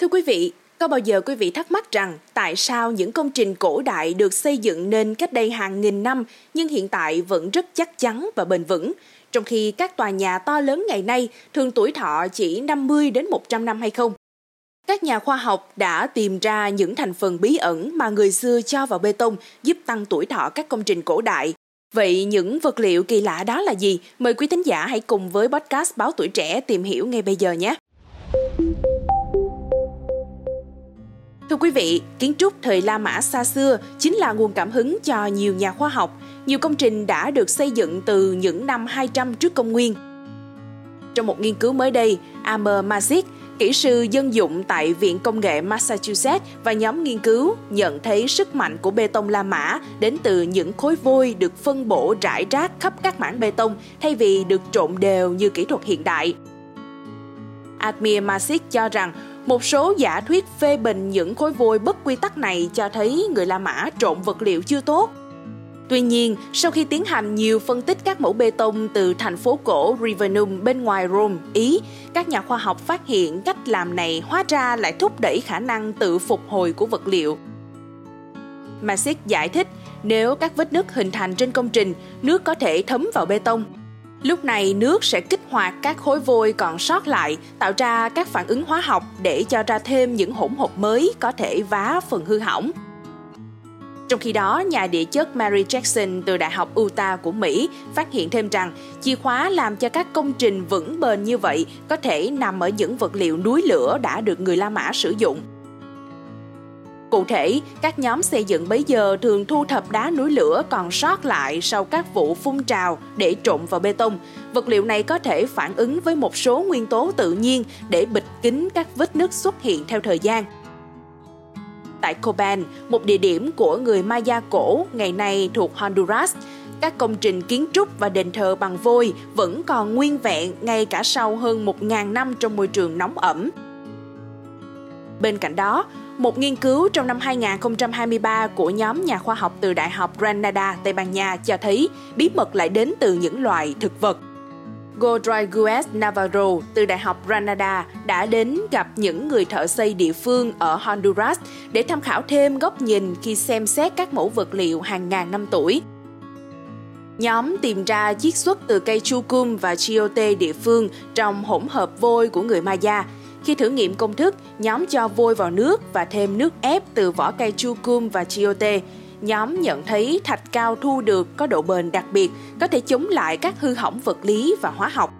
Thưa quý vị, có bao giờ quý vị thắc mắc rằng tại sao những công trình cổ đại được xây dựng nên cách đây hàng nghìn năm nhưng hiện tại vẫn rất chắc chắn và bền vững, trong khi các tòa nhà to lớn ngày nay thường tuổi thọ chỉ 50 đến 100 năm hay không? Các nhà khoa học đã tìm ra những thành phần bí ẩn mà người xưa cho vào bê tông giúp tăng tuổi thọ các công trình cổ đại. Vậy những vật liệu kỳ lạ đó là gì? Mời quý thính giả hãy cùng với podcast Báo Tuổi Trẻ tìm hiểu ngay bây giờ nhé. Thưa quý vị, kiến trúc thời La Mã xa xưa chính là nguồn cảm hứng cho nhiều nhà khoa học. Nhiều công trình đã được xây dựng từ những năm 200 trước công nguyên. Trong một nghiên cứu mới đây, Amer Mazik, kỹ sư dân dụng tại Viện Công nghệ Massachusetts và nhóm nghiên cứu nhận thấy sức mạnh của bê tông La Mã đến từ những khối vôi được phân bổ rải rác khắp các mảng bê tông thay vì được trộn đều như kỹ thuật hiện đại. Admir Masik cho rằng một số giả thuyết phê bình những khối vôi bất quy tắc này cho thấy người La Mã trộn vật liệu chưa tốt. Tuy nhiên, sau khi tiến hành nhiều phân tích các mẫu bê tông từ thành phố cổ Rivenum bên ngoài Rome, Ý, các nhà khoa học phát hiện cách làm này hóa ra lại thúc đẩy khả năng tự phục hồi của vật liệu. Masic giải thích, nếu các vết nứt hình thành trên công trình, nước có thể thấm vào bê tông, Lúc này nước sẽ kích hoạt các khối vôi còn sót lại, tạo ra các phản ứng hóa học để cho ra thêm những hỗn hợp mới có thể vá phần hư hỏng. Trong khi đó, nhà địa chất Mary Jackson từ Đại học Utah của Mỹ phát hiện thêm rằng chìa khóa làm cho các công trình vững bền như vậy có thể nằm ở những vật liệu núi lửa đã được người La Mã sử dụng. Cụ thể, các nhóm xây dựng bấy giờ thường thu thập đá núi lửa còn sót lại sau các vụ phun trào để trộn vào bê tông. Vật liệu này có thể phản ứng với một số nguyên tố tự nhiên để bịt kín các vết nứt xuất hiện theo thời gian. Tại Coban, một địa điểm của người Maya cổ ngày nay thuộc Honduras, các công trình kiến trúc và đền thờ bằng vôi vẫn còn nguyên vẹn ngay cả sau hơn 1.000 năm trong môi trường nóng ẩm. Bên cạnh đó, một nghiên cứu trong năm 2023 của nhóm nhà khoa học từ Đại học Granada, Tây Ban Nha cho thấy bí mật lại đến từ những loài thực vật. Godriguez Navarro từ Đại học Granada đã đến gặp những người thợ xây địa phương ở Honduras để tham khảo thêm góc nhìn khi xem xét các mẫu vật liệu hàng ngàn năm tuổi. Nhóm tìm ra chiết xuất từ cây chucum và chiote địa phương trong hỗn hợp vôi của người Maya – khi thử nghiệm công thức, nhóm cho vôi vào nước và thêm nước ép từ vỏ cây chucum và chiote. Nhóm nhận thấy thạch cao thu được có độ bền đặc biệt, có thể chống lại các hư hỏng vật lý và hóa học.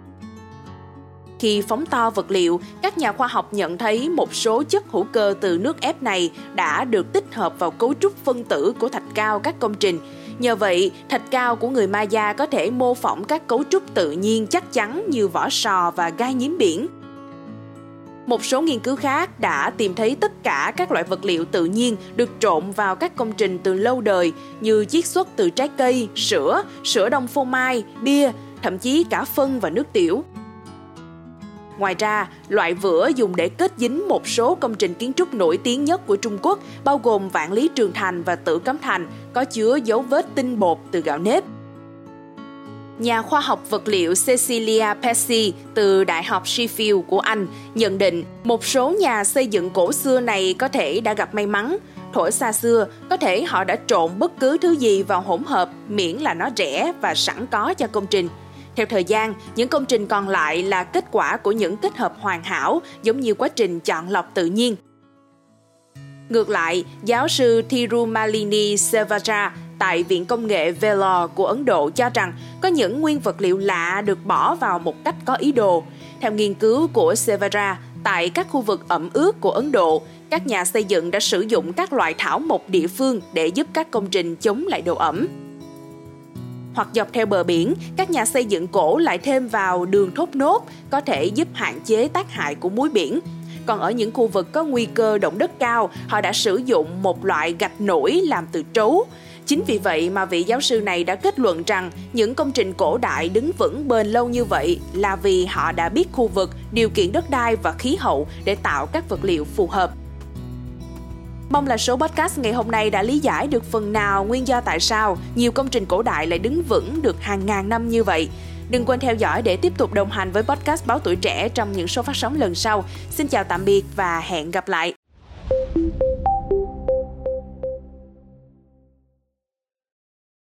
Khi phóng to vật liệu, các nhà khoa học nhận thấy một số chất hữu cơ từ nước ép này đã được tích hợp vào cấu trúc phân tử của thạch cao các công trình. Nhờ vậy, thạch cao của người Maya có thể mô phỏng các cấu trúc tự nhiên chắc chắn như vỏ sò và gai nhím biển – một số nghiên cứu khác đã tìm thấy tất cả các loại vật liệu tự nhiên được trộn vào các công trình từ lâu đời như chiết xuất từ trái cây, sữa, sữa đông phô mai, bia, thậm chí cả phân và nước tiểu. Ngoài ra, loại vữa dùng để kết dính một số công trình kiến trúc nổi tiếng nhất của Trung Quốc, bao gồm Vạn Lý Trường Thành và Tử Cấm Thành, có chứa dấu vết tinh bột từ gạo nếp nhà khoa học vật liệu Cecilia Pesci từ Đại học Sheffield của Anh nhận định một số nhà xây dựng cổ xưa này có thể đã gặp may mắn. Thổi xa xưa, có thể họ đã trộn bất cứ thứ gì vào hỗn hợp miễn là nó rẻ và sẵn có cho công trình. Theo thời gian, những công trình còn lại là kết quả của những kết hợp hoàn hảo giống như quá trình chọn lọc tự nhiên. Ngược lại, giáo sư Thirumalini Selvaja tại Viện Công nghệ Vellore của Ấn Độ cho rằng có những nguyên vật liệu lạ được bỏ vào một cách có ý đồ. Theo nghiên cứu của Severa, tại các khu vực ẩm ướt của Ấn Độ, các nhà xây dựng đã sử dụng các loại thảo mộc địa phương để giúp các công trình chống lại độ ẩm. Hoặc dọc theo bờ biển, các nhà xây dựng cổ lại thêm vào đường thốt nốt có thể giúp hạn chế tác hại của muối biển. Còn ở những khu vực có nguy cơ động đất cao, họ đã sử dụng một loại gạch nổi làm từ trấu. Chính vì vậy mà vị giáo sư này đã kết luận rằng những công trình cổ đại đứng vững bền lâu như vậy là vì họ đã biết khu vực, điều kiện đất đai và khí hậu để tạo các vật liệu phù hợp. Mong là số podcast ngày hôm nay đã lý giải được phần nào nguyên do tại sao nhiều công trình cổ đại lại đứng vững được hàng ngàn năm như vậy. Đừng quên theo dõi để tiếp tục đồng hành với podcast Báo Tuổi Trẻ trong những số phát sóng lần sau. Xin chào tạm biệt và hẹn gặp lại.